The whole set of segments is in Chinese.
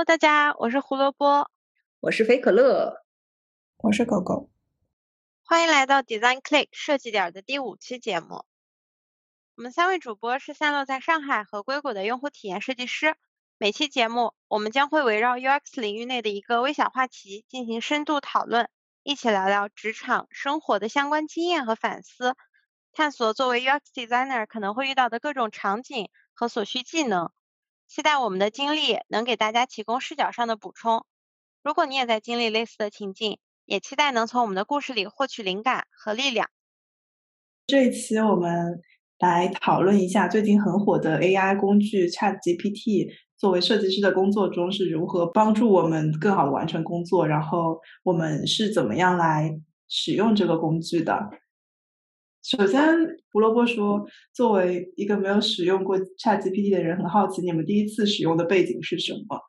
Hello，大家，我是胡萝卜，我是肥可乐，我是狗狗，欢迎来到 Design Click 设计点的第五期节目。我们三位主播是散落在上海和硅谷的用户体验设计师。每期节目，我们将会围绕 UX 领域内的一个微小话题进行深度讨论，一起聊聊职场生活的相关经验和反思，探索作为 UX designer 可能会遇到的各种场景和所需技能。期待我们的经历能给大家提供视角上的补充。如果你也在经历类似的情境，也期待能从我们的故事里获取灵感和力量。这一期我们来讨论一下最近很火的 AI 工具 ChatGPT。作为设计师的工作中是如何帮助我们更好的完成工作？然后我们是怎么样来使用这个工具的？首先，胡萝卜说，作为一个没有使用过 ChatGPT 的人，很好奇你们第一次使用的背景是什么？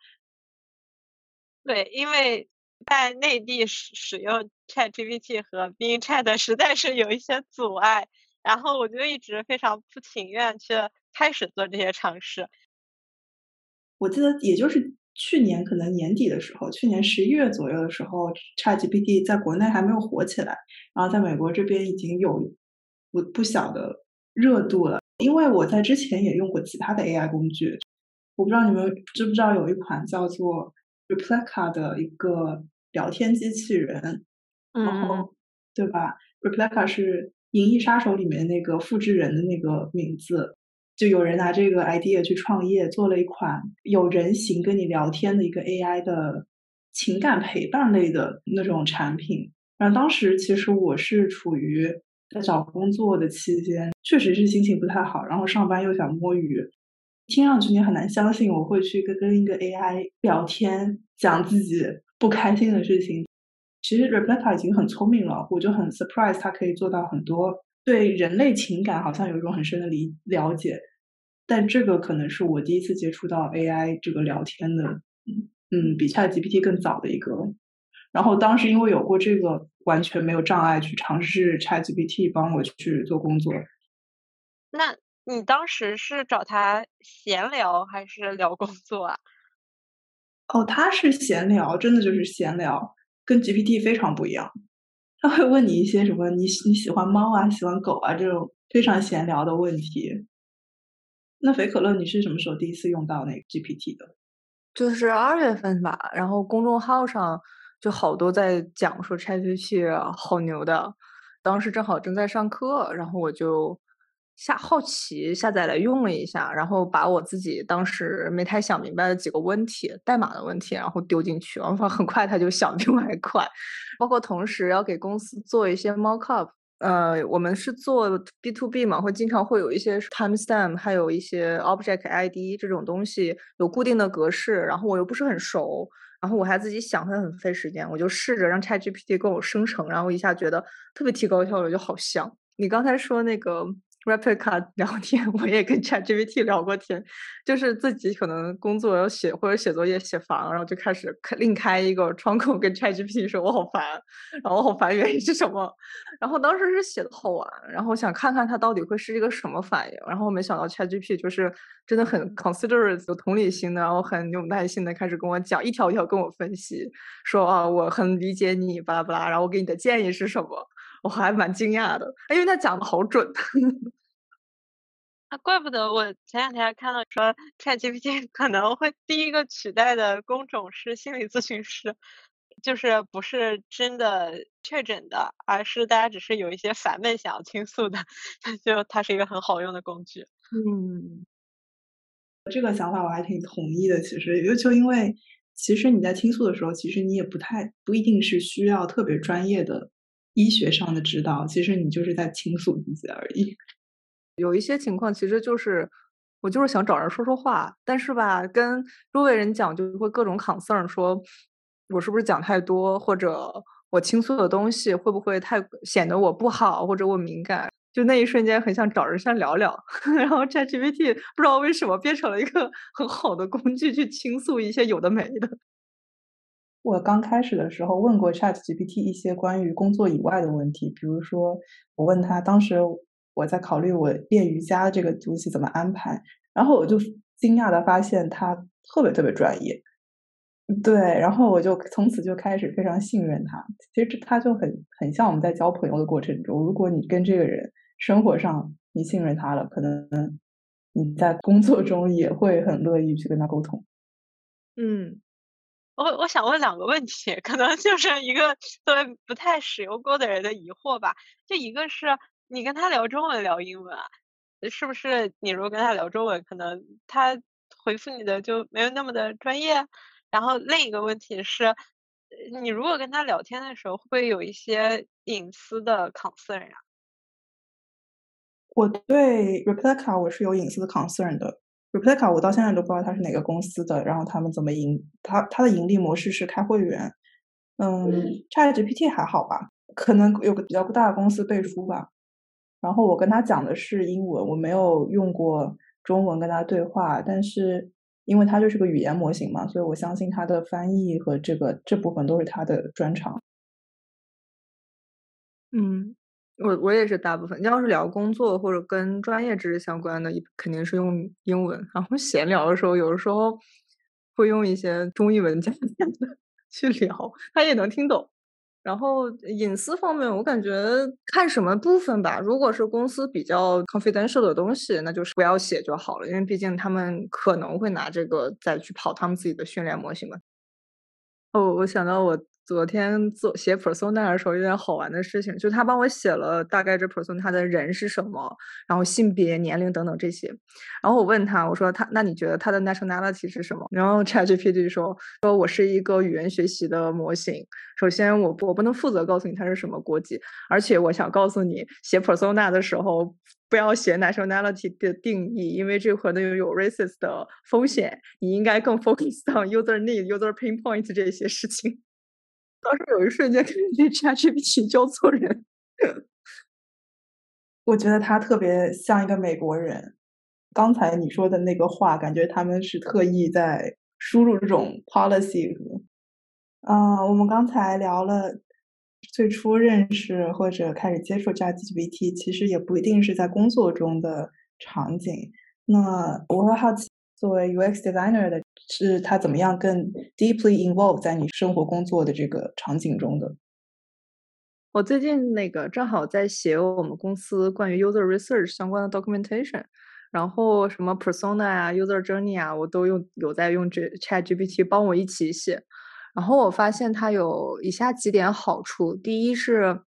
对，因为在内地使使用 ChatGPT 和 Bing Chat 实在是有一些阻碍，然后我就一直非常不情愿去开始做这些尝试。我记得也就是去年可能年底的时候，去年十一月左右的时候，ChatGPT 在国内还没有火起来，然后在美国这边已经有不不小的热度了。因为我在之前也用过其他的 AI 工具，我不知道你们知不知道有一款叫做 Replica 的一个聊天机器人，然后对吧？Replica 是《银翼杀手》里面那个复制人的那个名字。就有人拿这个 idea 去创业，做了一款有人形跟你聊天的一个 AI 的情感陪伴类的那种产品。然后当时其实我是处于在找工作的期间，确实是心情不太好，然后上班又想摸鱼。听上去你很难相信我会去跟跟一个 AI 聊天，讲自己不开心的事情。其实 Replica 已经很聪明了，我就很 surprise 它可以做到很多对人类情感好像有一种很深的理了解。但这个可能是我第一次接触到 AI 这个聊天的，嗯，比 ChatGPT 更早的一个。然后当时因为有过这个，完全没有障碍去尝试 ChatGPT 帮我去做工作。那你当时是找他闲聊还是聊工作啊？哦，他是闲聊，真的就是闲聊，跟 GPT 非常不一样。他会问你一些什么你你喜欢猫啊，喜欢狗啊这种非常闲聊的问题。那肥可乐，你是什么时候第一次用到那个 GPT 的？就是二月份吧，然后公众号上就好多在讲说 ChatGPT 好牛的，当时正好正在上课，然后我就下好奇下载来用了一下，然后把我自己当时没太想明白的几个问题，代码的问题，然后丢进去，然 后很快他就想比我还快，包括同时要给公司做一些 mockup。呃，我们是做 B to B 嘛，会经常会有一些 timestamp，还有一些 object ID 这种东西有固定的格式，然后我又不是很熟，然后我还自己想，会很费时间，我就试着让 ChatGPT 给我生成，然后一下觉得特别提高效率，就好像你刚才说那个。Replica 聊天，我也跟 ChatGPT 聊过天，就是自己可能工作要写或者写作业写烦了，然后就开始开另开一个窗口跟 ChatGPT 说我好烦，然后我好烦原因是什么？然后当时是写的好玩，然后想看看它到底会是一个什么反应，然后没想到 ChatGPT 就是真的很 considerate 有同理心的，然后很有耐心的开始跟我讲，一条一条跟我分析，说啊我很理解你巴拉巴拉，然后我给你的建议是什么？我还蛮惊讶的，因为他讲的好准。啊，怪不得我前两天看到说，ChatGPT 可能会第一个取代的工种是心理咨询师，就是不是真的确诊的，而是大家只是有一些烦闷想要倾诉的，就它是一个很好用的工具。嗯，这个想法我还挺同意的。其实，就就因为其实你在倾诉的时候，其实你也不太不一定是需要特别专业的。医学上的指导，其实你就是在倾诉自己而已。有一些情况，其实就是我就是想找人说说话，但是吧，跟周围人讲就会各种 concern，说我是不是讲太多，或者我倾诉的东西会不会太显得我不好，或者我敏感。就那一瞬间，很想找人先聊聊。然后 ChatGPT 不知道为什么变成了一个很好的工具，去倾诉一些有的没的。我刚开始的时候问过 Chat GPT 一些关于工作以外的问题，比如说我问他当时我在考虑我练瑜伽这个东西怎么安排，然后我就惊讶的发现他特别特别专业，对，然后我就从此就开始非常信任他。其实他就很很像我们在交朋友的过程中，如果你跟这个人生活上你信任他了，可能你在工作中也会很乐意去跟他沟通。嗯，我我想问两个问题，可能就是一个作为不太使用过的人的疑惑吧。就一个是你跟他聊中文聊英文，是不是你如果跟他聊中文，可能他回复你的就没有那么的专业？然后另一个问题是，你如果跟他聊天的时候，会不会有一些隐私的 concern 啊？我对 Replica 我是有隐私的 concern 的。Replica 我到现在都不知道它是哪个公司的，然后他们怎么盈，它它的盈利模式是开会员。嗯，ChatGPT 还好吧？可能有个比较大的公司背书吧。然后我跟他讲的是英文，我没有用过中文跟他对话，但是。因为它就是个语言模型嘛，所以我相信它的翻译和这个这部分都是它的专长。嗯，我我也是大部分。你要是聊工作或者跟专业知识相关的，肯定是用英文。然后闲聊的时候，有的时候会用一些中英文加点的去聊，他也能听懂。然后隐私方面，我感觉看什么部分吧。如果是公司比较 confidential 的东西，那就是不要写就好了，因为毕竟他们可能会拿这个再去跑他们自己的训练模型嘛。哦，我想到我。昨天做写 persona 的时候，有点好玩的事情，就他帮我写了大概这 persona 他的人是什么，然后性别、年龄等等这些。然后我问他，我说他那你觉得他的 nationality 是什么？然后 ChatGPT 说说我是一个语言学习的模型。首先我我不能负责告诉你他是什么国籍，而且我想告诉你，写 persona 的时候不要写 nationality 的定义，因为这可能有 racist 的风险。你应该更 focus on user need、user pain point 这些事情。当时有一瞬间感觉 ChatGPT 教错人，我觉得他特别像一个美国人。刚才你说的那个话，感觉他们是特意在输入这种 policy。嗯，我们刚才聊了最初认识或者开始接触 ChatGPT，其实也不一定是在工作中的场景。那我会好奇。作为 UX designer 的，是他怎么样更 deeply involved 在你生活工作的这个场景中的？我最近那个正好在写我们公司关于 user research 相关的 documentation，然后什么 persona 啊、user journey 啊，我都用有在用这 Chat GPT 帮我一起写。然后我发现它有以下几点好处：第一是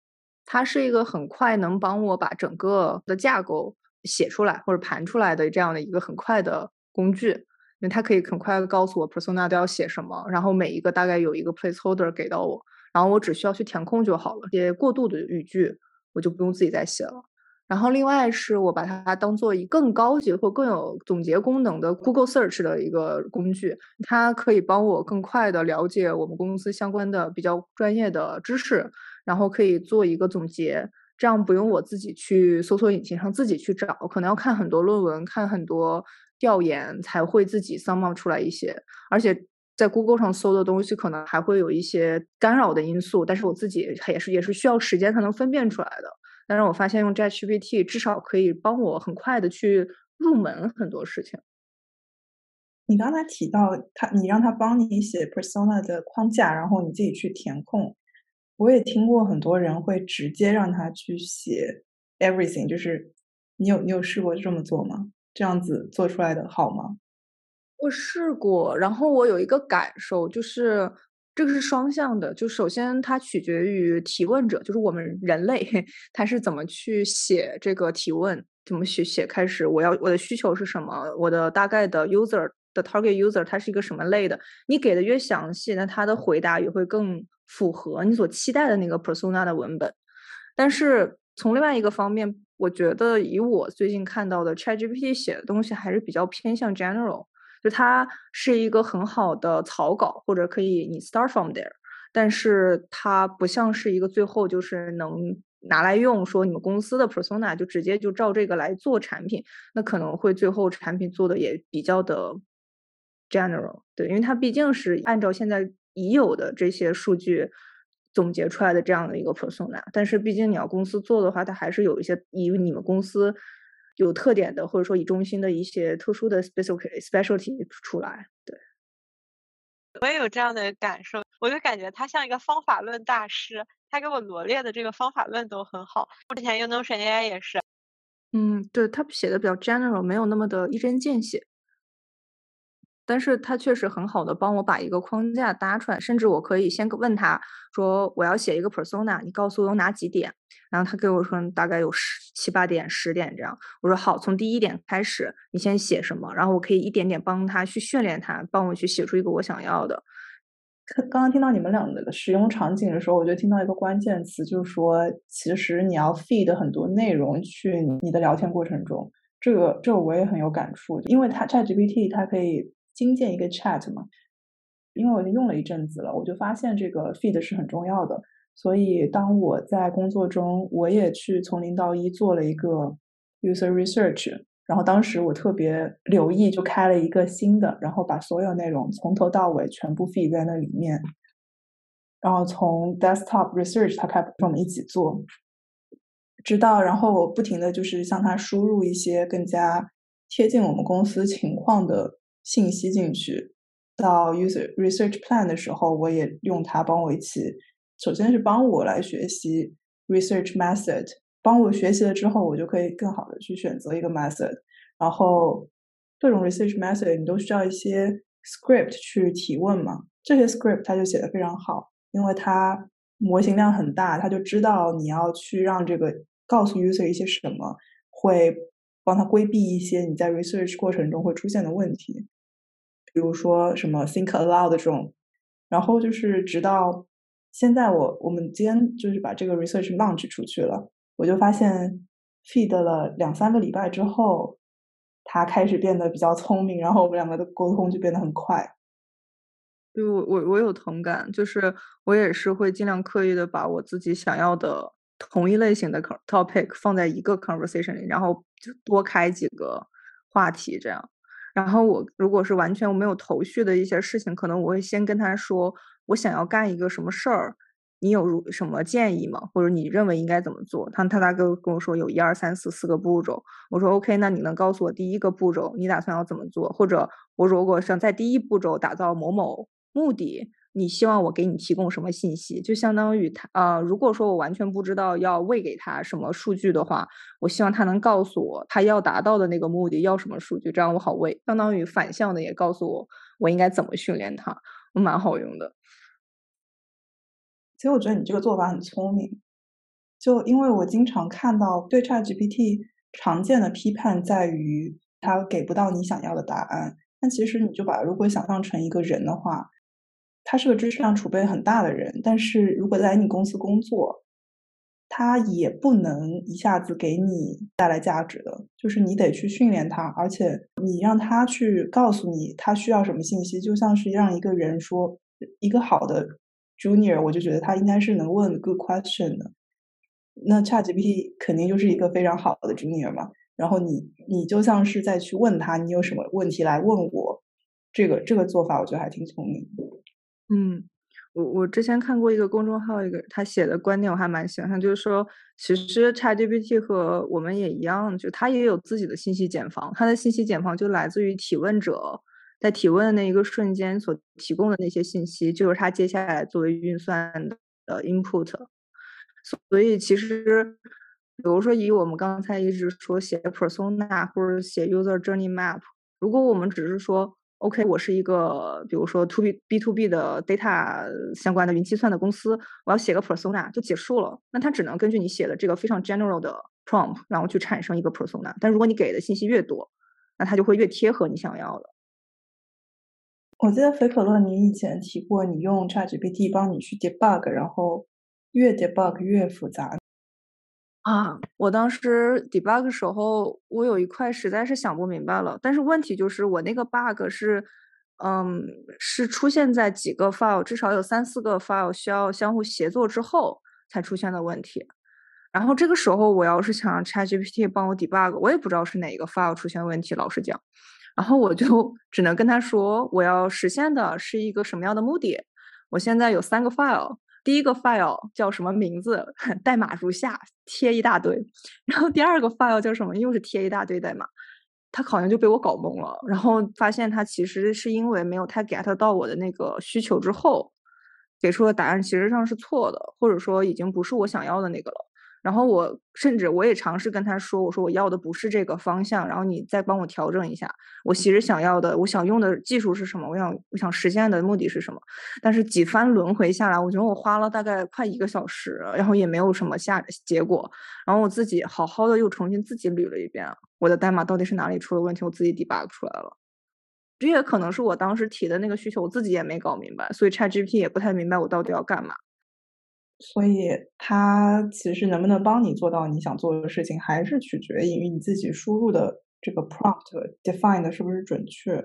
它是一个很快能帮我把整个的架构写出来或者盘出来的这样的一个很快的。工具，因为它可以很快的告诉我 persona 都要写什么，然后每一个大概有一个 placeholder 给到我，然后我只需要去填空就好了。也过渡的语句我就不用自己再写了。然后另外是我把它当做一更高级或更有总结功能的 Google Search 的一个工具，它可以帮我更快的了解我们公司相关的比较专业的知识，然后可以做一个总结，这样不用我自己去搜索引擎上自己去找，可能要看很多论文，看很多。调研才会自己 sum up 出来一些，而且在 Google 上搜的东西可能还会有一些干扰的因素，但是我自己也是也是需要时间才能分辨出来的。但是我发现用 ChatGPT 至少可以帮我很快的去入门很多事情。你刚才提到他，你让他帮你写 persona 的框架，然后你自己去填空。我也听过很多人会直接让他去写 everything，就是你有你有试过这么做吗？这样子做出来的好吗？我试过，然后我有一个感受，就是这个是双向的。就首先它取决于提问者，就是我们人类，他是怎么去写这个提问，怎么写写开始，我要我的需求是什么，我的大概的 user 的 target user 它是一个什么类的。你给的越详细，那他的回答也会更符合你所期待的那个 persona 的文本。但是从另外一个方面，我觉得以我最近看到的 ChatGPT 写的东西还是比较偏向 general，就它是一个很好的草稿，或者可以你 start from there，但是它不像是一个最后就是能拿来用，说你们公司的 persona 就直接就照这个来做产品，那可能会最后产品做的也比较的 general，对，因为它毕竟是按照现在已有的这些数据。总结出来的这样的一个 persona，但是毕竟你要公司做的话，它还是有一些以你们公司有特点的，或者说以中心的一些特殊的 specialty specialty 出来。对，我也有这样的感受，我就感觉他像一个方法论大师，他给我罗列的这个方法论都很好。我之前用 Notion AI 也是，嗯，对，他写的比较 general，没有那么的一针见血。但是他确实很好的帮我把一个框架搭出来，甚至我可以先问他说我要写一个 persona，你告诉我有哪几点，然后他给我说大概有十七八点、十点这样。我说好，从第一点开始，你先写什么，然后我可以一点点帮他去训练他，帮我去写出一个我想要的。刚刚听到你们两个的使用场景的时候，我就听到一个关键词，就是说其实你要 feed 很多内容去你的聊天过程中，这个这个我也很有感触，因为它 ChatGPT 它可以。新建一个 chat 嘛，因为我已经用了一阵子了，我就发现这个 feed 是很重要的。所以当我在工作中，我也去从零到一做了一个 user research。然后当时我特别留意，就开了一个新的，然后把所有内容从头到尾全部 feed 在那里面。然后从 desktop research 他开始跟我们一起做，直到然后我不停的就是向他输入一些更加贴近我们公司情况的。信息进去，到 user research plan 的时候，我也用它帮我一起。首先是帮我来学习 research method，帮我学习了之后，我就可以更好的去选择一个 method。然后各种 research method 你都需要一些 script 去提问嘛？这些 script 它就写的非常好，因为它模型量很大，它就知道你要去让这个告诉 user 一些什么，会帮他规避一些你在 research 过程中会出现的问题。比如说什么 think aloud 这种，然后就是直到现在，我我们今天就是把这个 research launch 出去了，我就发现 feed 了两三个礼拜之后，它开始变得比较聪明，然后我们两个的沟通就变得很快。对我我我有同感，就是我也是会尽量刻意的把我自己想要的同一类型的 topic 放在一个 conversation 里，然后就多开几个话题这样。然后我如果是完全我没有头绪的一些事情，可能我会先跟他说，我想要干一个什么事儿，你有如什么建议吗？或者你认为应该怎么做？他他大哥跟我说有一二三四四个步骤，我说 OK，那你能告诉我第一个步骤你打算要怎么做？或者我如果想在第一步骤打造某某目的。你希望我给你提供什么信息？就相当于他，呃，如果说我完全不知道要喂给他什么数据的话，我希望他能告诉我他要达到的那个目的要什么数据，这样我好喂。相当于反向的也告诉我我应该怎么训练他，蛮好用的。其实我觉得你这个做法很聪明，就因为我经常看到对 ChatGPT 常见的批判在于它给不到你想要的答案。但其实你就把如果想象成一个人的话。他是个知识量储备很大的人，但是如果在你公司工作，他也不能一下子给你带来价值的，就是你得去训练他，而且你让他去告诉你他需要什么信息，就像是让一个人说一个好的 junior，我就觉得他应该是能问 good question 的。那 ChatGPT 肯定就是一个非常好的 junior 嘛，然后你你就像是在去问他，你有什么问题来问我，这个这个做法我觉得还挺聪明。嗯，我我之前看过一个公众号，一个他写的观点我还蛮喜欢，他就是说，其实 ChatGPT 和我们也一样，就它也有自己的信息茧房，它的信息茧房就来自于提问者在提问的那一个瞬间所提供的那些信息，就是它接下来作为运算的 input。所以其实，比如说以我们刚才一直说写 persona 或者写 user journey map，如果我们只是说。OK，我是一个，比如说 To B B to B 的 data 相关的云计算的公司，我要写个 persona 就结束了。那它只能根据你写的这个非常 general 的 prompt，然后去产生一个 persona。但如果你给的信息越多，那它就会越贴合你想要的。我记得肥可乐，你以前提过，你用 ChatGPT 帮你去 debug，然后越 debug 越复杂。啊，我当时 debug 时候，我有一块实在是想不明白了。但是问题就是我那个 bug 是，嗯，是出现在几个 file，至少有三四个 file 需要相互协作之后才出现的问题。然后这个时候我要是想 ChatGPT 帮我 debug，我也不知道是哪一个 file 出现问题，老实讲。然后我就只能跟他说，我要实现的是一个什么样的目的？我现在有三个 file。第一个 file 叫什么名字？代码如下，贴一大堆。然后第二个 file 叫什么？又是贴一大堆代码。他好像就被我搞懵了，然后发现他其实是因为没有太 get 到我的那个需求之后，给出的答案其实上是错的，或者说已经不是我想要的那个了。然后我甚至我也尝试跟他说，我说我要的不是这个方向，然后你再帮我调整一下。我其实想要的，我想用的技术是什么？我想我想实现的目的是什么？但是几番轮回下来，我觉得我花了大概快一个小时，然后也没有什么下结果。然后我自己好好的又重新自己捋了一遍，我的代码到底是哪里出了问题，我自己 debug 出来了。这也可能是我当时提的那个需求，我自己也没搞明白，所以 ChatGPT 也不太明白我到底要干嘛。所以，它其实能不能帮你做到你想做的事情，还是取决于你自己输入的这个 prompt define 的是不是准确。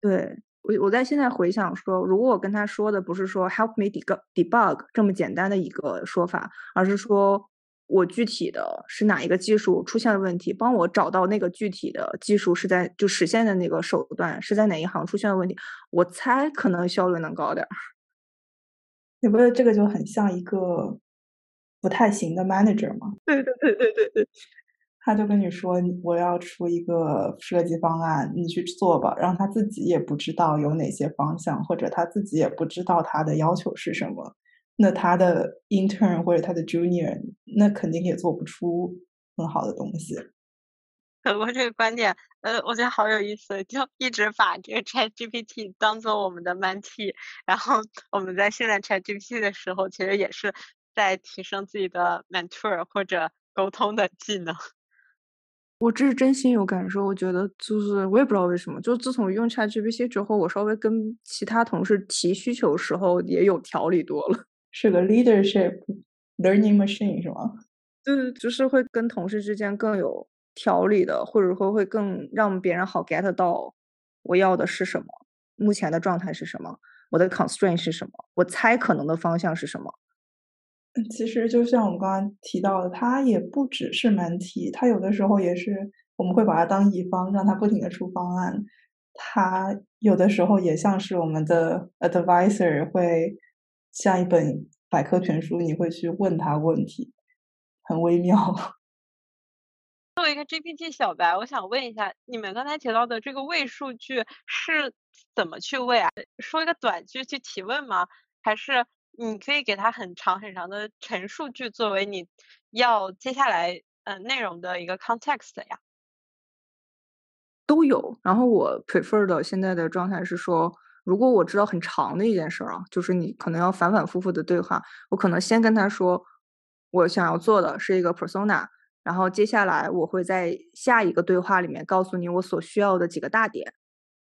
对我，我在现在回想说，如果我跟他说的不是说 help me debug debug 这么简单的一个说法，而是说我具体的是哪一个技术出现了问题，帮我找到那个具体的技术是在就实现的那个手段是在哪一行出现了问题，我猜可能效率能高点儿。你不觉得这个就很像一个不太行的 manager 吗？对对对对对对，他就跟你说我要出一个设计方案，你去做吧。然后他自己也不知道有哪些方向，或者他自己也不知道他的要求是什么。那他的 intern 或者他的 junior，那肯定也做不出很好的东西。可过这个观点，呃，我觉得好有意思，就一直把这个 Chat GPT 当做我们的 mentee，然后我们在训练 Chat GPT 的时候，其实也是在提升自己的 mentor 或者沟通的技能。我这是真心有感受，我觉得就是我也不知道为什么，就自从用 Chat GPT 之后，我稍微跟其他同事提需求时候也有条理多了。是个 leadership learning machine 是吗？对，就是会跟同事之间更有。条理的，或者说会更让别人好 get 到我要的是什么，目前的状态是什么，我的 constraint 是什么，我猜可能的方向是什么。其实就像我们刚刚提到的，它也不只是难题，它有的时候也是我们会把它当乙方，让它不停的出方案。它有的时候也像是我们的 advisor，会像一本百科全书，你会去问他问题，很微妙。作为一个 GPT 小白，我想问一下，你们刚才提到的这个喂数据是怎么去喂啊？说一个短句去提问吗？还是你可以给它很长很长的陈述句作为你要接下来嗯内容的一个 context 呀？都有。然后我 prefer 的现在的状态是说，如果我知道很长的一件事儿啊，就是你可能要反反复复的对话，我可能先跟他说，我想要做的是一个 persona。然后接下来我会在下一个对话里面告诉你我所需要的几个大点。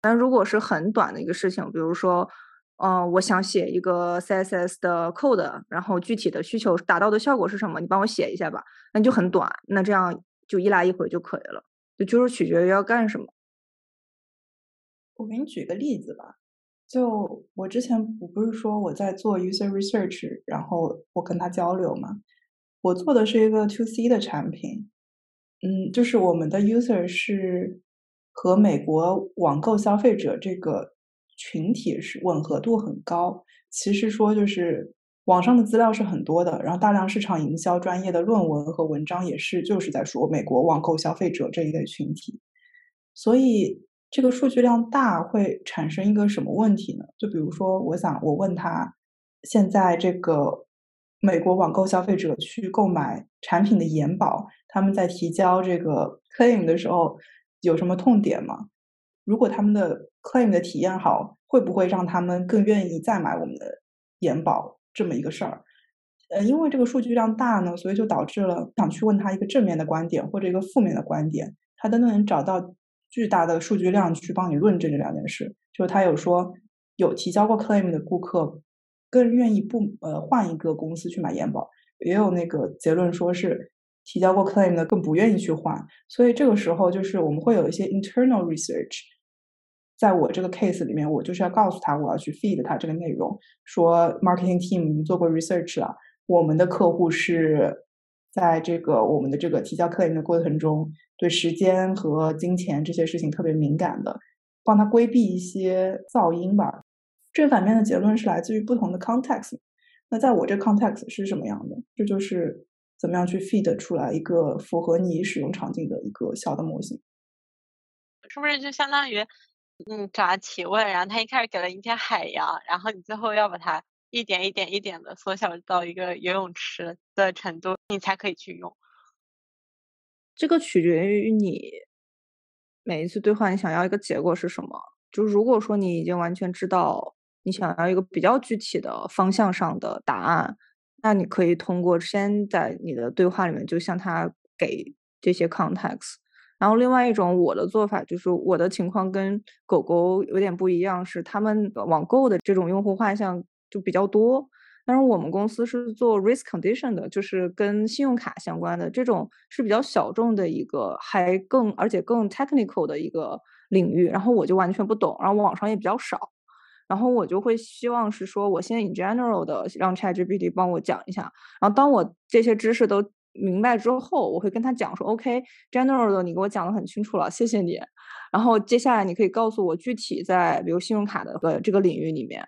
但如果是很短的一个事情，比如说，嗯，我想写一个 CSS 的 code，然后具体的需求达到的效果是什么？你帮我写一下吧。那就很短，那这样就一来一回就可以了。就就是取决于要干什么。我给你举个例子吧。就我之前我不是说我在做 user research，然后我跟他交流嘛。我做的是一个 to C 的产品，嗯，就是我们的 user 是和美国网购消费者这个群体是吻合度很高。其实说就是网上的资料是很多的，然后大量市场营销专业的论文和文章也是就是在说美国网购消费者这一类群体。所以这个数据量大会产生一个什么问题呢？就比如说，我想我问他现在这个。美国网购消费者去购买产品的延保，他们在提交这个 claim 的时候有什么痛点吗？如果他们的 claim 的体验好，会不会让他们更愿意再买我们的延保这么一个事儿？呃，因为这个数据量大呢，所以就导致了想去问他一个正面的观点或者一个负面的观点，他都能找到巨大的数据量去帮你论证这两件事。就是他有说有提交过 claim 的顾客。更愿意不呃换一个公司去买延保，也有那个结论说是提交过 claim 的更不愿意去换，所以这个时候就是我们会有一些 internal research，在我这个 case 里面，我就是要告诉他我要去 feed 他这个内容，说 marketing team 做过 research 了，我们的客户是在这个我们的这个提交 claim 的过程中，对时间和金钱这些事情特别敏感的，帮他规避一些噪音吧。正反面的结论是来自于不同的 context。那在我这 context 是什么样的？这就是怎么样去 feed 出来一个符合你使用场景的一个小的模型。是不是就相当于嗯找他提问，然后他一开始给了一片海洋，然后你最后要把它一点一点一点的缩小到一个游泳池的程度，你才可以去用。这个取决于你每一次对话，你想要一个结果是什么。就如果说你已经完全知道你想要一个比较具体的方向上的答案，那你可以通过先在你的对话里面就向他给这些 context。然后另外一种我的做法就是我的情况跟狗狗有点不一样，是他们网购的这种用户画像就比较多。但是我们公司是做 risk condition 的，就是跟信用卡相关的这种是比较小众的一个，还更而且更 technical 的一个领域。然后我就完全不懂，然后网上也比较少。然后我就会希望是说，我先 in general 的让 ChatGPT 帮我讲一下。然后当我这些知识都明白之后，我会跟他讲说，OK，general 的你给我讲的很清楚了，谢谢你。然后接下来你可以告诉我具体在比如信用卡的呃这个领域里面。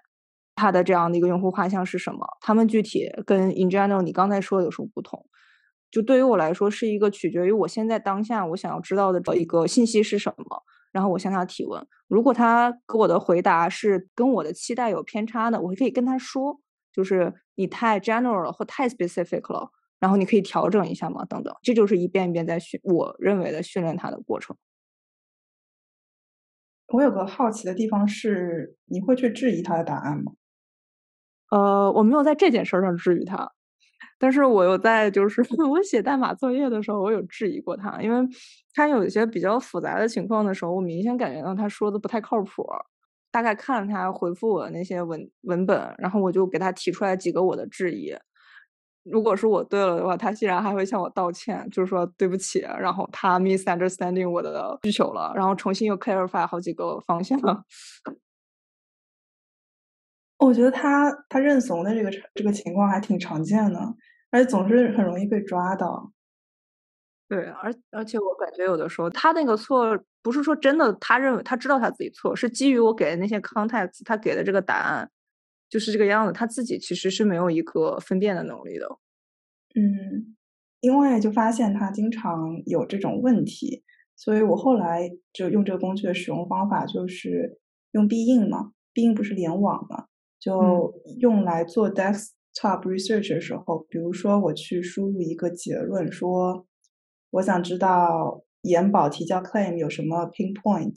它的这样的一个用户画像是什么？他们具体跟 in general 你刚才说的有什么不同？就对于我来说，是一个取决于我现在当下我想要知道的一个信息是什么，然后我向他提问。如果他给我的回答是跟我的期待有偏差的，我可以跟他说，就是你太 general 了或太 specific 了，然后你可以调整一下嘛，等等。这就是一遍一遍在训，我认为的训练他的过程。我有个好奇的地方是，你会去质疑他的答案吗？呃，我没有在这件事上质疑他，但是我又在就是 我写代码作业的时候，我有质疑过他，因为他有一些比较复杂的情况的时候，我明显感觉到他说的不太靠谱。大概看了他回复我的那些文文本，然后我就给他提出来几个我的质疑。如果是我对了的话，他竟然还会向我道歉，就是说对不起，然后他 misunderstanding 我的需求了，然后重新又 clarify 好几个方向。我觉得他他认怂的这个这个情况还挺常见的，而且总是很容易被抓到。对，而而且我感觉有的时候他那个错不是说真的，他认为他知道他自己错，是基于我给的那些 context，他给的这个答案就是这个样子，他自己其实是没有一个分辨的能力的。嗯，因为就发现他经常有这种问题，所以我后来就用这个工具的使用方法就是用必应嘛，必应不是联网嘛。就用来做 desktop research 的时候，比如说我去输入一个结论，说我想知道延保提交 claim 有什么 pinpoint，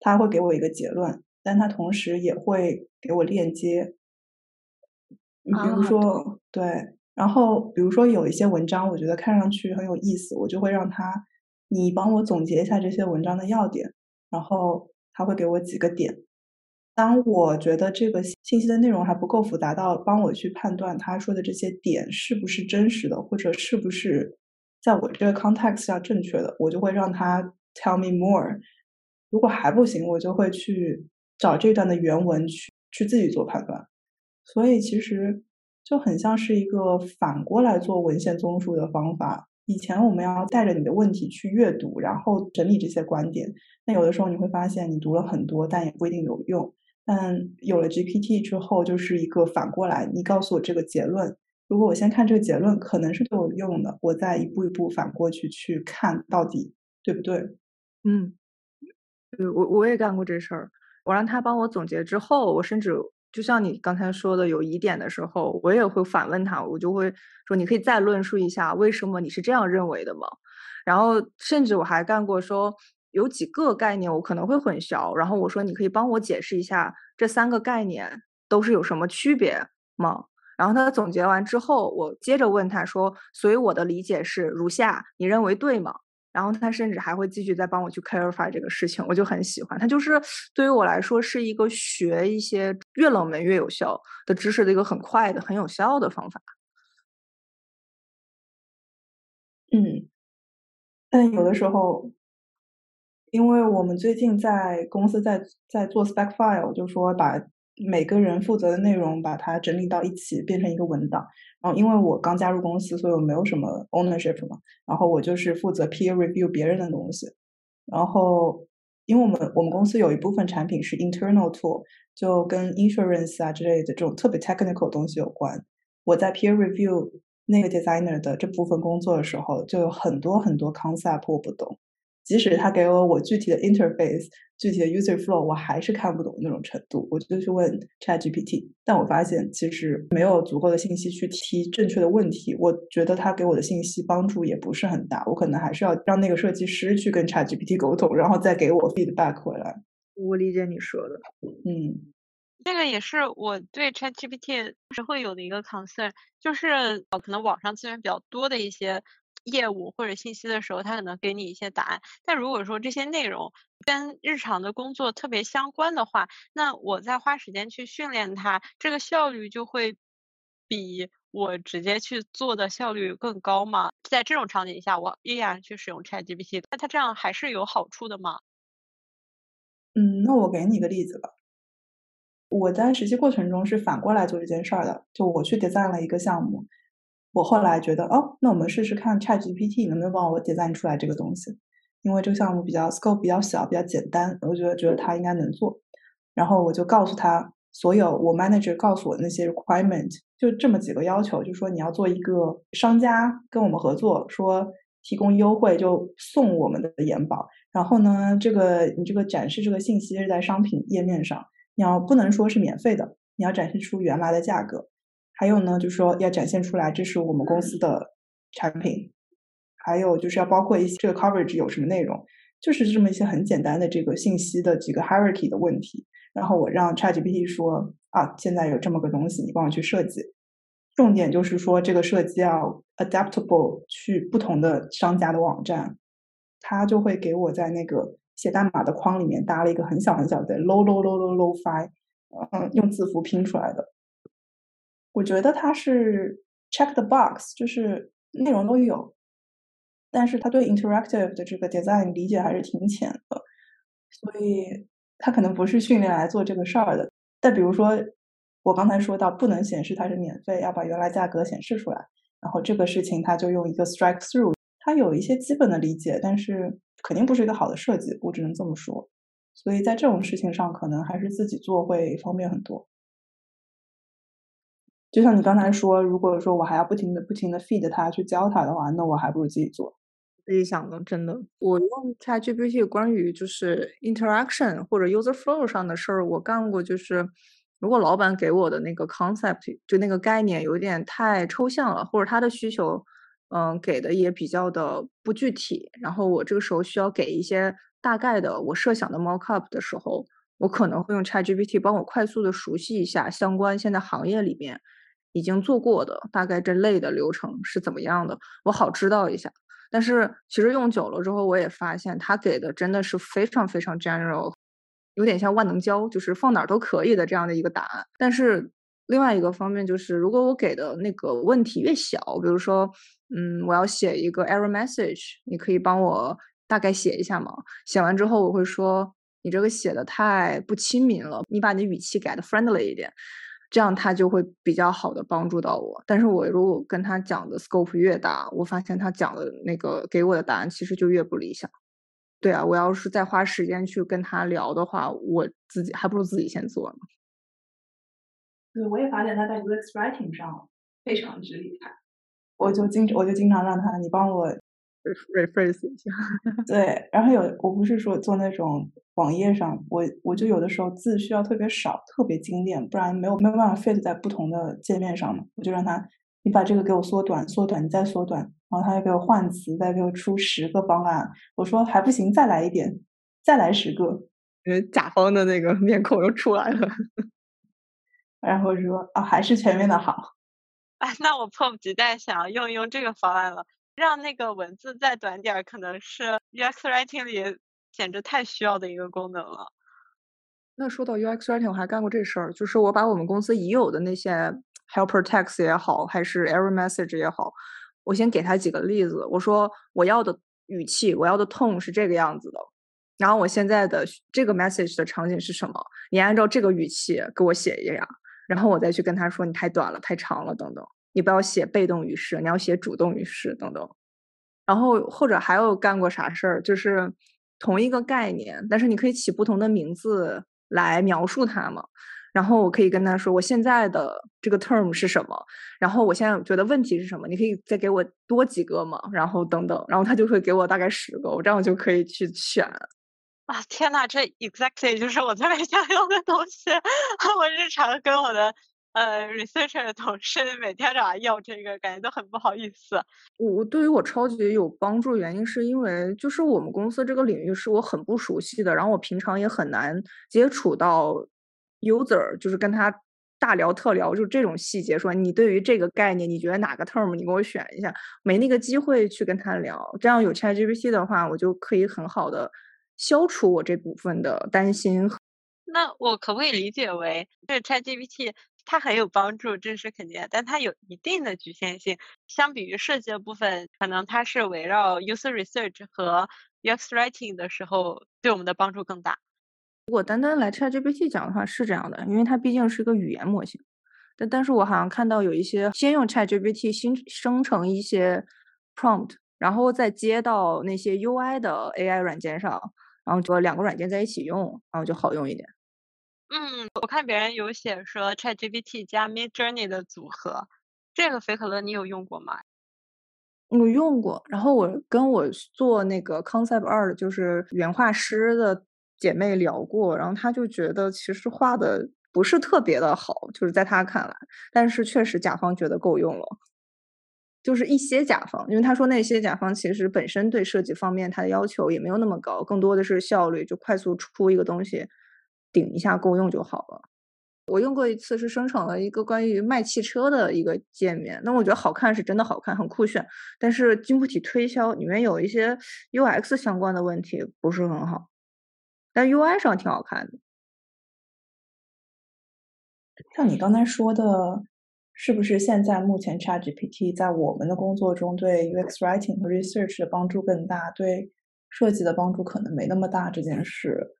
它会给我一个结论，但它同时也会给我链接。比如说，对，然后比如说有一些文章，我觉得看上去很有意思，我就会让他你帮我总结一下这些文章的要点，然后他会给我几个点。当我觉得这个信息的内容还不够复杂到帮我去判断他说的这些点是不是真实的，或者是不是在我这个 context 下正确的，我就会让他 tell me more。如果还不行，我就会去找这段的原文去去自己做判断。所以其实就很像是一个反过来做文献综述的方法。以前我们要带着你的问题去阅读，然后整理这些观点。那有的时候你会发现你读了很多，但也不一定有用。但有了 GPT 之后，就是一个反过来，你告诉我这个结论，如果我先看这个结论，可能是对我有用的，我再一步一步反过去去看到底对不对？嗯，对我我也干过这事儿，我让他帮我总结之后，我甚至就像你刚才说的有疑点的时候，我也会反问他，我就会说你可以再论述一下为什么你是这样认为的吗？然后甚至我还干过说。有几个概念我可能会混淆，然后我说你可以帮我解释一下这三个概念都是有什么区别吗？然后他总结完之后，我接着问他说，所以我的理解是如下，你认为对吗？然后他甚至还会继续再帮我去 clarify 这个事情，我就很喜欢他，就是对于我来说是一个学一些越冷门越有效的知识的一个很快的很有效的方法。嗯，但有的时候。因为我们最近在公司在在做 spec file，就说把每个人负责的内容把它整理到一起，变成一个文档。然后因为我刚加入公司，所以我没有什么 ownership 嘛。然后我就是负责 peer review 别人的东西。然后因为我们我们公司有一部分产品是 internal tool，就跟 insurance 啊之类的这种特别 technical 东西有关。我在 peer review 那个 designer 的这部分工作的时候，就有很多很多 concept 我不懂。即使他给我我具体的 interface、具体的 user flow，我还是看不懂那种程度。我就去问 ChatGPT，但我发现其实没有足够的信息去提正确的问题。我觉得他给我的信息帮助也不是很大，我可能还是要让那个设计师去跟 ChatGPT 沟通，然后再给我 feedback 回来。我理解你说的，嗯。这个也是我对 ChatGPT 是会有的一个 concern，就是呃，可能网上资源比较多的一些业务或者信息的时候，它可能给你一些答案。但如果说这些内容跟日常的工作特别相关的话，那我再花时间去训练它，这个效率就会比我直接去做的效率更高嘛。在这种场景下，我依然去使用 ChatGPT，那它这样还是有好处的吗？嗯，那我给你个例子吧。我在实习过程中是反过来做这件事儿的，就我去 design 了一个项目，我后来觉得，哦，那我们试试看 ChatGPT 能不能帮我 design 出来这个东西，因为这个项目比较 scope 比较小，比较简单，我觉得觉得他应该能做，然后我就告诉他所有我 manager 告诉我的那些 requirement，就这么几个要求，就说你要做一个商家跟我们合作，说提供优惠就送我们的延保，然后呢，这个你这个展示这个信息是在商品页面上。你要不能说是免费的，你要展示出原来的价格。还有呢，就是说要展现出来这是我们公司的产品。还有就是要包括一些这个 coverage 有什么内容，就是这么一些很简单的这个信息的几个 hierarchy 的问题。然后我让 ChatGPT 说啊，现在有这么个东西，你帮我去设计。重点就是说这个设计要 adaptable 去不同的商家的网站，它就会给我在那个。写代码的框里面搭了一个很小很小的 low low low low low file，嗯，用字符拼出来的。我觉得它是 check the box，就是内容都有，但是他对 interactive 的这个 design 理解还是挺浅的，所以他可能不是训练来做这个事儿的。但比如说，我刚才说到不能显示它是免费，要把原来价格显示出来，然后这个事情他就用一个 strike through，他有一些基本的理解，但是。肯定不是一个好的设计，我只能这么说。所以在这种事情上，可能还是自己做会方便很多。就像你刚才说，如果说我还要不停的、不停的 feed 它去教它的话，那我还不如自己做。自己想的，真的。我用 ChatGPT 关于就是 interaction 或者 user flow 上的事儿，我干过。就是如果老板给我的那个 concept 就那个概念有点太抽象了，或者他的需求。嗯，给的也比较的不具体。然后我这个时候需要给一些大概的我设想的 mockup 的时候，我可能会用 ChatGPT 帮我快速的熟悉一下相关现在行业里面已经做过的大概这类的流程是怎么样的，我好知道一下。但是其实用久了之后，我也发现他给的真的是非常非常 general，有点像万能胶，就是放哪儿都可以的这样的一个答案。但是另外一个方面就是，如果我给的那个问题越小，比如说。嗯，我要写一个 error message，你可以帮我大概写一下吗？写完之后我会说你这个写的太不亲民了，你把你语气改的 friendly 一点，这样他就会比较好的帮助到我。但是我如果跟他讲的 scope 越大，我发现他讲的那个给我的答案其实就越不理想。对啊，我要是再花时间去跟他聊的话，我自己还不如自己先做呢。对，我也发现他在 UX writing 上非常之厉害。我就经我就经常让他，你帮我 rephrase 一下。对，然后有我不是说做那种网页上，我我就有的时候字需要特别少，特别精炼，不然没有没有办法 fit 在不同的界面上嘛。我就让他，你把这个给我缩短，缩短，你再缩短，然后他又给我换词，再给我出十个方案。我说还不行，再来一点，再来十个。呃，甲方的那个面孔又出来了。然后说啊，还是前面的好。啊，那我迫不及待想要用一用这个方案了，让那个文字再短点儿，可能是 UX writing 里简直太需要的一个功能了。那说到 UX writing，我还干过这事儿，就是我把我们公司已有的那些 helper text 也好，还是 error message 也好，我先给他几个例子，我说我要的语气，我要的 tone 是这个样子的，然后我现在的这个 message 的场景是什么？你按照这个语气给我写一下。然后我再去跟他说你太短了，太长了等等，你不要写被动语式，你要写主动语式等等。然后或者还有干过啥事儿，就是同一个概念，但是你可以起不同的名字来描述它嘛。然后我可以跟他说我现在的这个 term 是什么，然后我现在觉得问题是什么，你可以再给我多几个嘛？然后等等，然后他就会给我大概十个，我这样就可以去选。啊天呐，这 exactly 就是我特别 想要的东西。我日常跟我的呃 researcher 的同事每天找他要这个，感觉都很不好意思。我对于我超级有帮助，原因是因为就是我们公司这个领域是我很不熟悉的，然后我平常也很难接触到 user，就是跟他大聊特聊，就这种细节，说你对于这个概念，你觉得哪个 term 你给我选一下，没那个机会去跟他聊。这样有 ChatGPT 的话，我就可以很好的。消除我这部分的担心。那我可不可以理解为，这 ChatGPT 它很有帮助，这是肯定的，但它有一定的局限性。相比于设计的部分，可能它是围绕 user research 和 UX writing 的时候，对我们的帮助更大。如果单单来 ChatGPT 讲的话，是这样的，因为它毕竟是一个语言模型。但但是我好像看到有一些先用 ChatGPT 新生成一些 prompt，然后再接到那些 UI 的 AI 软件上。然后就两个软件在一起用，然后就好用一点。嗯，我看别人有写说 ChatGPT 加 Midjourney 的组合，这个菲可乐你有用过吗？我用过，然后我跟我做那个 Concept 二，就是原画师的姐妹聊过，然后她就觉得其实画的不是特别的好，就是在她看来，但是确实甲方觉得够用了。就是一些甲方，因为他说那些甲方其实本身对设计方面他的要求也没有那么高，更多的是效率，就快速出一个东西，顶一下够用就好了。我用过一次是生成了一个关于卖汽车的一个界面，那我觉得好看是真的好看，很酷炫，但是经不起推销，里面有一些 UX 相关的问题不是很好，但 UI 上挺好看的。像你刚才说的。是不是现在目前 ChatGPT 在我们的工作中对 UX writing 和 research 的帮助更大，对设计的帮助可能没那么大？这件事，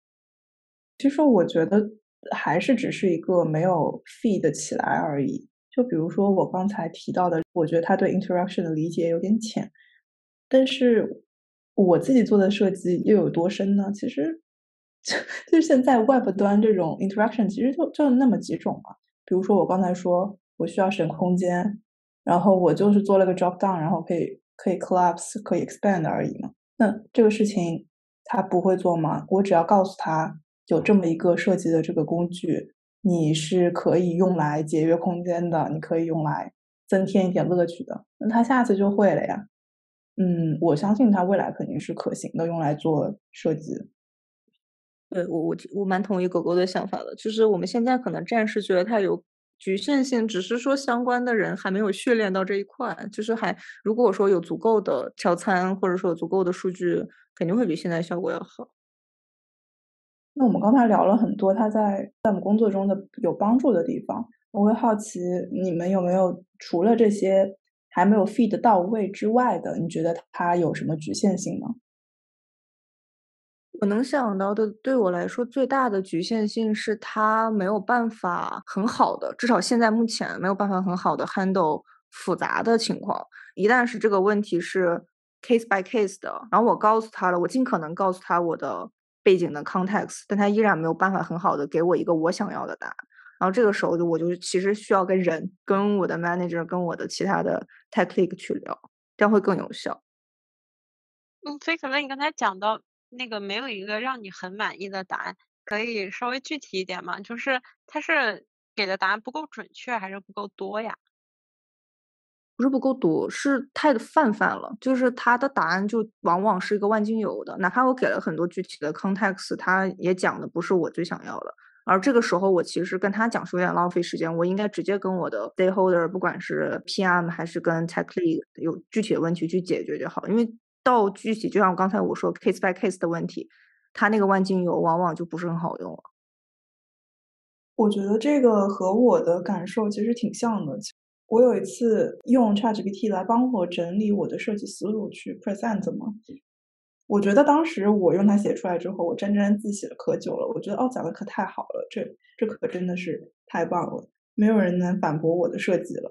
其实我觉得还是只是一个没有 feed 起来而已。就比如说我刚才提到的，我觉得他对 interaction 的理解有点浅，但是我自己做的设计又有多深呢？其实，就是现在 Web 端这种 interaction 其实就就那么几种嘛。比如说我刚才说。我需要省空间，然后我就是做了个 drop down，然后可以可以 collapse，可以 expand 而已嘛。那这个事情他不会做吗？我只要告诉他有这么一个设计的这个工具，你是可以用来节约空间的，你可以用来增添一点乐趣的，那他下次就会了呀。嗯，我相信他未来肯定是可行的，用来做设计。对我我我蛮同意狗狗的想法的，就是我们现在可能暂时觉得它有。局限性只是说相关的人还没有训练到这一块，就是还如果说有足够的调参或者说有足够的数据，肯定会比现在效果要好。那我们刚才聊了很多他在在我们工作中的有帮助的地方，我会好奇你们有没有除了这些还没有 feed 到位之外的，你觉得它有什么局限性吗？我能想到的，对我来说最大的局限性是它没有办法很好的，至少现在目前没有办法很好的 handle 复杂的情况。一旦是这个问题是 case by case 的，然后我告诉他了，我尽可能告诉他我的背景的 context，但他依然没有办法很好的给我一个我想要的答案。然后这个时候就我就其实需要跟人、跟我的 manager、跟我的其他的 tech lead 去聊，这样会更有效。嗯，所以可能你刚才讲到。那个没有一个让你很满意的答案，可以稍微具体一点吗？就是他是给的答案不够准确，还是不够多呀？不是不够多，是太泛泛了。就是他的答案就往往是一个万金油的，哪怕我给了很多具体的 context，他也讲的不是我最想要的。而这个时候，我其实跟他讲是有点浪费时间，我应该直接跟我的 stakeholder，不管是 PM 还是跟 tech lead，有具体的问题去解决就好，因为。到具体，就像刚才我说 case by case 的问题，它那个万金油往往就不是很好用了。我觉得这个和我的感受其实挺像的。我有一次用 ChatGPT 来帮我整理我的设计思路去 present 嘛，我觉得当时我用它写出来之后，我沾沾自喜了可久了。我觉得哦，讲的可太好了，这这可真的是太棒了，没有人能反驳我的设计了。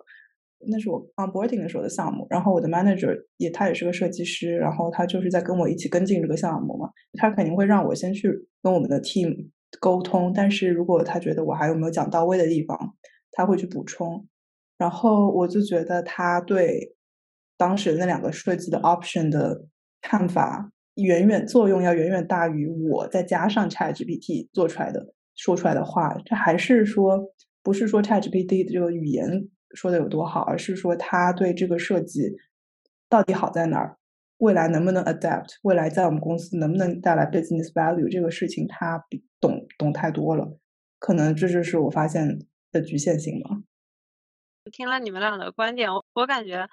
那是我 onboarding 的时候的项目，然后我的 manager 也他也是个设计师，然后他就是在跟我一起跟进这个项目嘛，他肯定会让我先去跟我们的 team 沟通，但是如果他觉得我还有没有讲到位的地方，他会去补充。然后我就觉得他对当时那两个设计的 option 的看法，远远作用要远远大于我再加上 ChatGPT 做出来的说出来的话。这还是说不是说 ChatGPT 的这个语言说的有多好，而是说他对这个设计到底好在哪儿。未来能不能 adapt？未来在我们公司能不能带来 business value？这个事情他懂懂太多了，可能这就是我发现的局限性吧。听了你们俩的观点，我感觉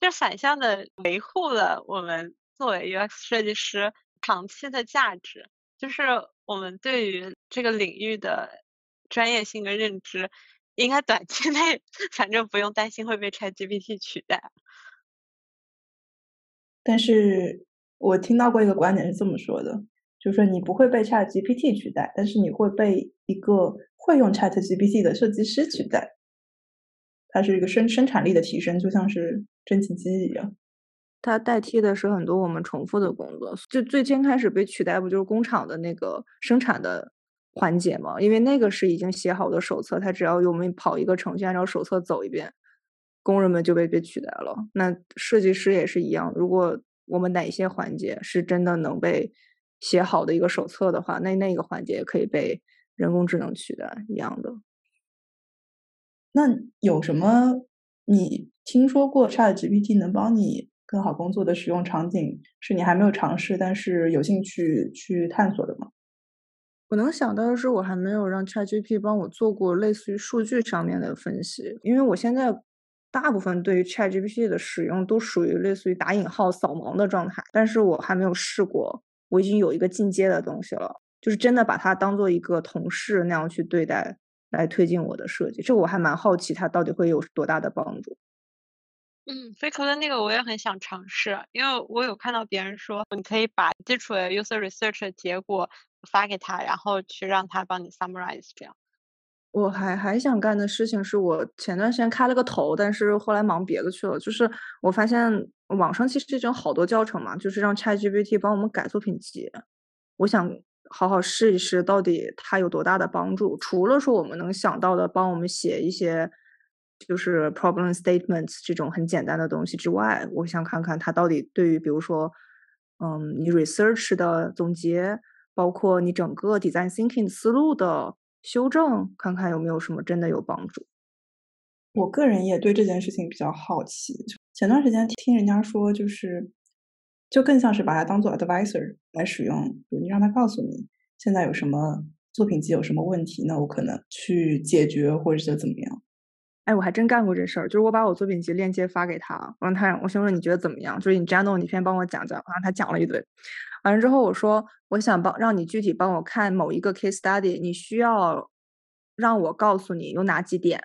这反向的维护了我们作为 UX 设计师长期的价值，就是我们对于这个领域的专业性的认知，应该短期内反正不用担心会被 ChatGPT 取代。但是我听到过一个观点是这么说的，就是说你不会被 Chat GPT 取代，但是你会被一个会用 Chat GPT 的设计师取代。它是一个生生产力的提升，就像是蒸汽机一样。它代替的是很多我们重复的工作。就最先开始被取代，不就是工厂的那个生产的环节吗？因为那个是已经写好的手册，它只要我们跑一个程序，按照手册走一遍。工人们就被被取代了。那设计师也是一样。如果我们哪些环节是真的能被写好的一个手册的话，那那个环节可以被人工智能取代一样的。那有什么你听说过 Chat GPT 能帮你更好工作的使用场景，是你还没有尝试，但是有兴趣去探索的吗？我能想到的是，我还没有让 Chat GPT 帮我做过类似于数据上面的分析，因为我现在。大部分对于 ChatGPT 的使用都属于类似于打引号扫盲的状态，但是我还没有试过。我已经有一个进阶的东西了，就是真的把它当做一个同事那样去对待，来推进我的设计。这个我还蛮好奇，它到底会有多大的帮助。嗯，Fake 的那个我也很想尝试，因为我有看到别人说，你可以把基础的 user research 的结果发给他，然后去让他帮你 summarize 这样。我还还想干的事情是我前段时间开了个头，但是后来忙别的去了。就是我发现网上其实已经好多教程嘛，就是让 ChatGPT 帮我们改作品集。我想好好试一试，到底它有多大的帮助。除了说我们能想到的帮我们写一些就是 problem statements 这种很简单的东西之外，我想看看它到底对于比如说，嗯，你 research 的总结，包括你整个 design thinking 思路的。修正看看有没有什么真的有帮助。我个人也对这件事情比较好奇。前段时间听人家说，就是就更像是把它当做 advisor 来使用。你让他告诉你现在有什么作品集有什么问题，那我可能去解决或者是怎么样。哎，我还真干过这事儿，就是我把我作品集链接发给他，我让他，我先说你觉得怎么样？就是你 Jano，你先帮我讲讲。然后他讲了一堆。完了之后，我说我想帮让你具体帮我看某一个 case study，你需要让我告诉你有哪几点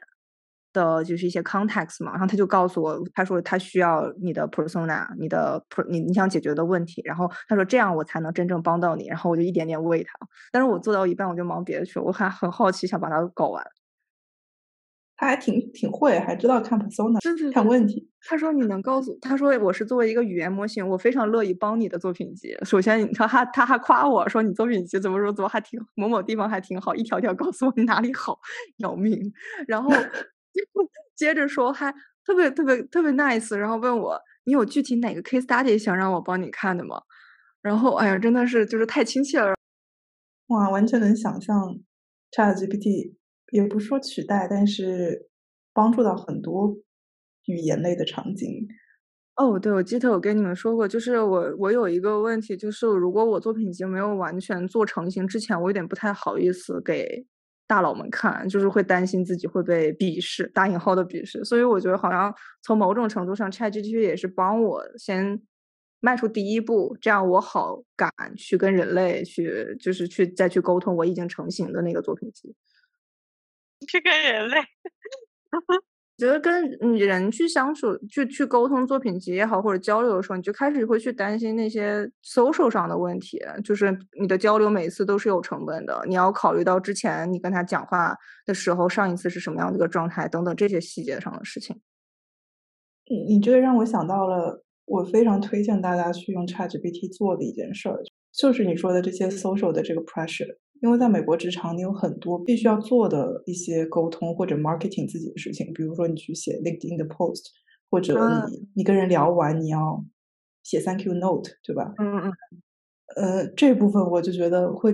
的，就是一些 context 嘛。然后他就告诉我，他说他需要你的 persona，你的 per 你你想解决的问题。然后他说这样我才能真正帮到你。然后我就一点点喂他，但是我做到一半我就忙别的去了，我还很好奇想把它搞完。他还挺挺会，还知道看 persona，看问题。他说你能告诉他说我是作为一个语言模型，我非常乐意帮你的作品集。首先，他还他还夸我说你作品集怎么说怎么还挺某某地方还挺好，一条条告诉我你哪里好，要命。然后 接着说还特别特别特别 nice，然后问我你有具体哪个 case study 想让我帮你看的吗？然后哎呀，真的是就是太亲切了，哇，完全能想象 ChatGPT。也不说取代，但是帮助到很多语言类的场景。哦，对，我记得我跟你们说过，就是我我有一个问题，就是如果我作品集没有完全做成型之前，我有点不太好意思给大佬们看，就是会担心自己会被鄙视，打引号的鄙视。所以我觉得好像从某种程度上，ChatGPT 也是帮我先迈出第一步，这样我好敢去跟人类去，就是去再去沟通我已经成型的那个作品集。去跟人类，觉得跟你人去相处、去去沟通作品集也好，或者交流的时候，你就开始会去担心那些 social 上的问题。就是你的交流每次都是有成本的，你要考虑到之前你跟他讲话的时候，上一次是什么样的一个状态等等这些细节上的事情。你你这个让我想到了，我非常推荐大家去用 ChatGPT 做的一件事儿，就是你说的这些 social 的这个 pressure。因为在美国职场，你有很多必须要做的一些沟通或者 marketing 自己的事情，比如说你去写 LinkedIn 的 post，或者你你跟人聊完你要写 thank you note，对吧？嗯嗯。呃，这部分我就觉得会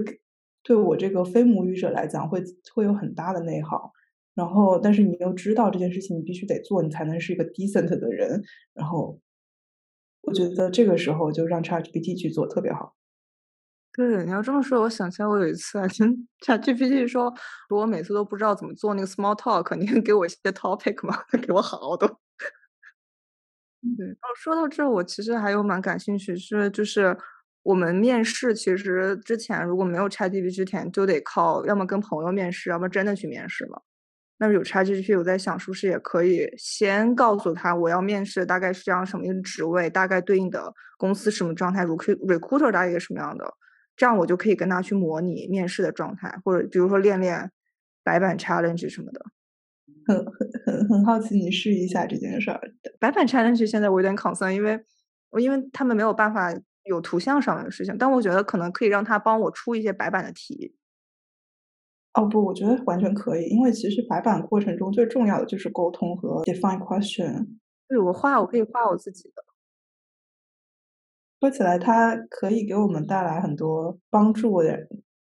对我这个非母语者来讲会会有很大的内耗。然后，但是你又知道这件事情你必须得做，你才能是一个 decent 的人。然后，我觉得这个时候就让 ChatGPT 去做特别好。对，你要这么说，我想起来我有一次啊，跟 ChatGPT 说，说我每次都不知道怎么做那个 small talk，你能 给我一些 topic 吗？给我好多。对，然后说到这，我其实还有蛮感兴趣，是就是我们面试，其实之前如果没有 ChatGPT 之前，就得靠要么跟朋友面试，要么真的去面试嘛。那有 ChatGPT，我在想是不是也可以先告诉他我要面试，大概是这样什么一个职位，大概对应的公司什么状态，recruiter 大概一个什么样的。这样我就可以跟他去模拟面试的状态，或者比如说练练白板 challenge 什么的。很很很很好奇，你试一下这件事儿。白板 challenge 现在我有点 concern，因为我因为他们没有办法有图像上面的事情，但我觉得可能可以让他帮我出一些白板的题。哦不，我觉得完全可以，因为其实白板过程中最重要的就是沟通和 define question。对我画，我可以画我自己的。说起来，它可以给我们带来很多帮助的。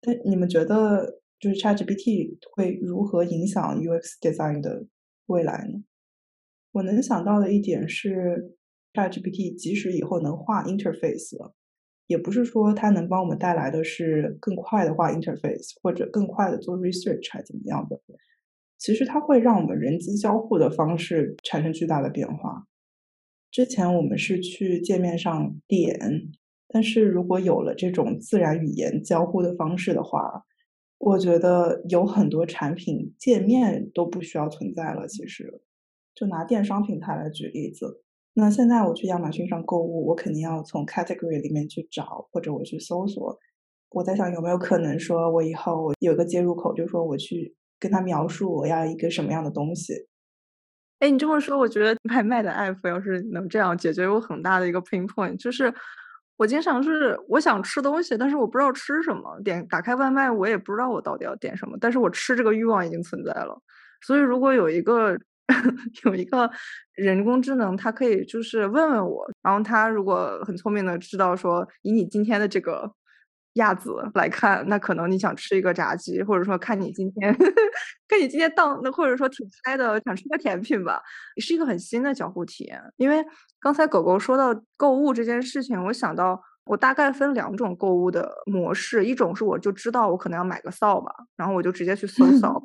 但你们觉得，就是 ChatGPT 会如何影响 UX design 的未来呢？我能想到的一点是，ChatGPT 即使以后能画 interface 了，也不是说它能帮我们带来的是更快的画 interface，或者更快的做 research 还怎么样的。其实它会让我们人机交互的方式产生巨大的变化。之前我们是去界面上点，但是如果有了这种自然语言交互的方式的话，我觉得有很多产品界面都不需要存在了。其实，就拿电商平台来举例子，那现在我去亚马逊上购物，我肯定要从 category 里面去找，或者我去搜索。我在想有没有可能说，我以后有个接入口，就是说我去跟他描述我要一个什么样的东西。哎，你这么说，我觉得外卖的 app 要是能这样解决，有很大的一个 pain point，就是我经常是我想吃东西，但是我不知道吃什么，点打开外卖，我也不知道我到底要点什么，但是我吃这个欲望已经存在了。所以如果有一个 有一个人工智能，它可以就是问问我，然后它如果很聪明的知道说，以你今天的这个。亚子来看，那可能你想吃一个炸鸡，或者说看你今天，看你今天荡那，或者说挺嗨的，想吃个甜品吧，也是一个很新的交互体验。因为刚才狗狗说到购物这件事情，我想到我大概分两种购物的模式，一种是我就知道我可能要买个扫把，然后我就直接去搜扫 把，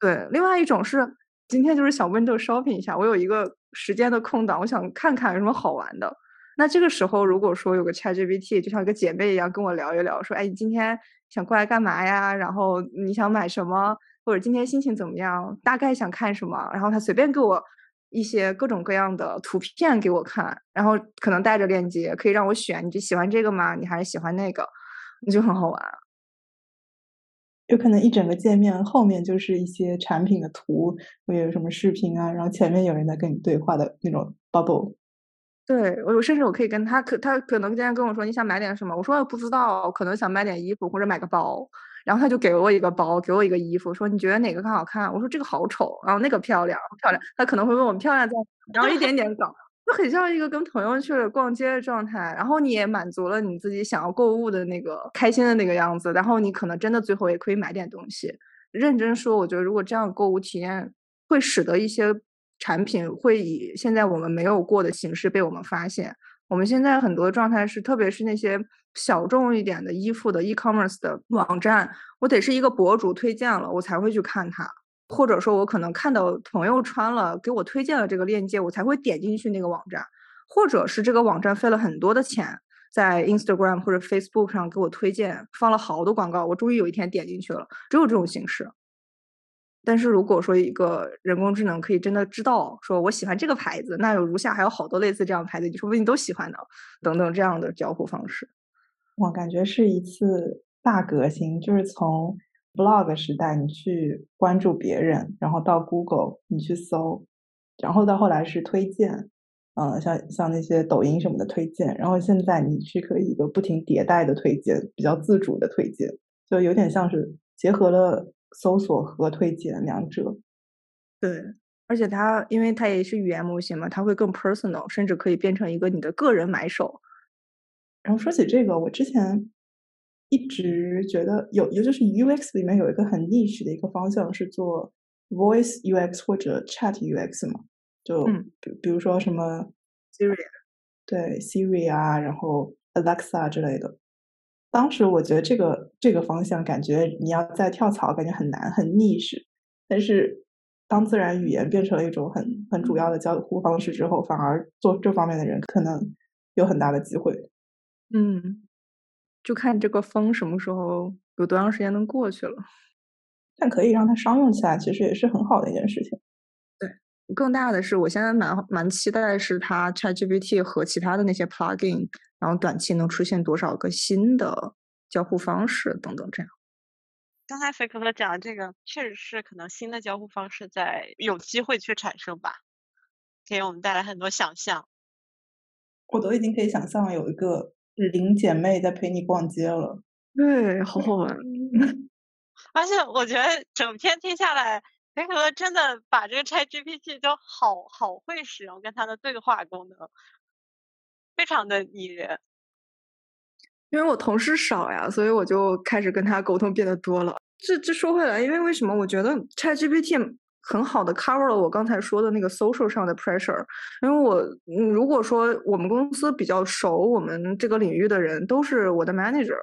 对；另外一种是今天就是想 window shopping 一下，我有一个时间的空档，我想看看有什么好玩的。那这个时候，如果说有个 ChatGPT，就像一个姐妹一样跟我聊一聊，说：“哎，你今天想过来干嘛呀？然后你想买什么？或者今天心情怎么样？大概想看什么？”然后他随便给我一些各种各样的图片给我看，然后可能带着链接，可以让我选，你就喜欢这个吗？你还是喜欢那个？你就很好玩。有可能一整个界面后面就是一些产品的图，会有什么视频啊，然后前面有人在跟你对话的那种 bubble。对我，甚至我可以跟他可他可能今天跟我说你想买点什么，我说我不知道，可能想买点衣服或者买个包，然后他就给了我一个包，给我一个衣服，说你觉得哪个更好看？我说这个好丑，然后那个漂亮漂亮，他可能会问我们漂亮在，然后一点点搞，就很像一个跟朋友去逛街的状态，然后你也满足了你自己想要购物的那个开心的那个样子，然后你可能真的最后也可以买点东西。认真说，我觉得如果这样购物体验会使得一些。产品会以现在我们没有过的形式被我们发现。我们现在很多状态是，特别是那些小众一点的衣服的 e-commerce 的网站，我得是一个博主推荐了，我才会去看它，或者说我可能看到朋友穿了，给我推荐了这个链接，我才会点进去那个网站，或者是这个网站费了很多的钱，在 Instagram 或者 Facebook 上给我推荐，放了好多广告，我终于有一天点进去了，只有这种形式。但是如果说一个人工智能可以真的知道说我喜欢这个牌子，那有如下还有好多类似这样的牌子，你说不定都喜欢呢，等等这样的交互方式，我感觉是一次大革新，就是从 blog 时代你去关注别人，然后到 Google 你去搜，然后到后来是推荐，嗯，像像那些抖音什么的推荐，然后现在你是可以一个不停迭代的推荐，比较自主的推荐。就有点像是结合了搜索和推荐两者。对，而且它因为它也是语言模型嘛，它会更 personal，甚至可以变成一个你的个人买手。然后说起这个，我之前一直觉得有，尤其是 UX 里面有一个很 niche 的一个方向是做 voice UX 或者 chat UX 嘛，就比比如说什么 Siri，对 Siri 啊，然后 Alexa 之类的。当时我觉得这个这个方向感觉你要再跳槽，感觉很难很 niche。但是当自然语言变成了一种很很主要的交互方式之后，反而做这方面的人可能有很大的机会。嗯，就看这个风什么时候有多长时间能过去了。但可以让它商用起来，其实也是很好的一件事情。对，更大的是，我现在蛮蛮期待是它 ChatGPT 和其他的那些 plugin，然后短期能出现多少个新的交互方式等等这样。刚才菲克勒讲的这个，确实是可能新的交互方式在有机会去产生吧，给我们带来很多想象。我都已经可以想象有一个。零姐妹在陪你逛街了，对，好好玩。而且我觉得整篇听下来，维可真的把这个 ChatGPT 都好好会使用，跟它的对话功能非常的拟人。因为我同事少呀，所以我就开始跟他沟通变得多了。这这说回来，因为为什么我觉得 ChatGPT？很好的 cover 了我刚才说的那个 social 上的 pressure，因为我如果说我们公司比较熟我们这个领域的人都是我的 manager，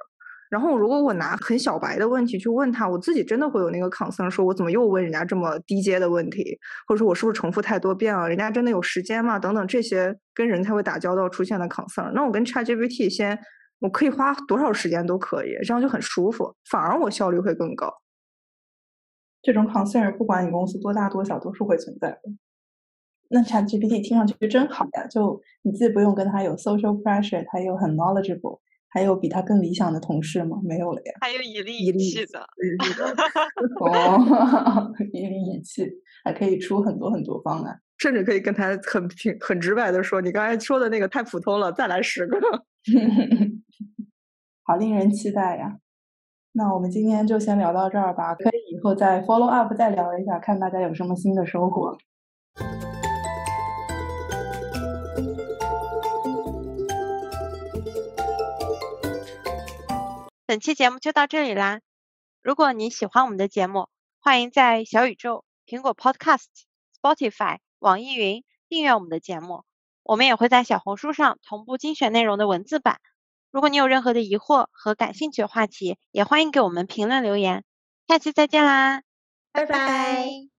然后如果我拿很小白的问题去问他，我自己真的会有那个 concern，说我怎么又问人家这么低阶的问题，或者说我是不是重复太多遍了？人家真的有时间吗？等等这些跟人才会打交道出现的 concern，那我跟 ChatGPT 先，我可以花多少时间都可以，这样就很舒服，反而我效率会更高。这种 concern 不管你公司多大多小都是会存在的。那 ChatGPT 听上去真好呀，就你既不用跟他有 social pressure，他又很 knowledgeable，还有比他更理想的同事吗？没有了呀。还有以利以气 的，哦，以利以气，还可以出很多很多方案，甚至可以跟他很平很直白的说：“你刚才说的那个太普通了，再来十个。”好令人期待呀！那我们今天就先聊到这儿吧，可以以后再 follow up 再聊一下，看大家有什么新的收获。本期节目就到这里啦！如果你喜欢我们的节目，欢迎在小宇宙、苹果 Podcast、Spotify、网易云订阅我们的节目。我们也会在小红书上同步精选内容的文字版。如果你有任何的疑惑和感兴趣的话题，也欢迎给我们评论留言。下期再见啦，拜拜。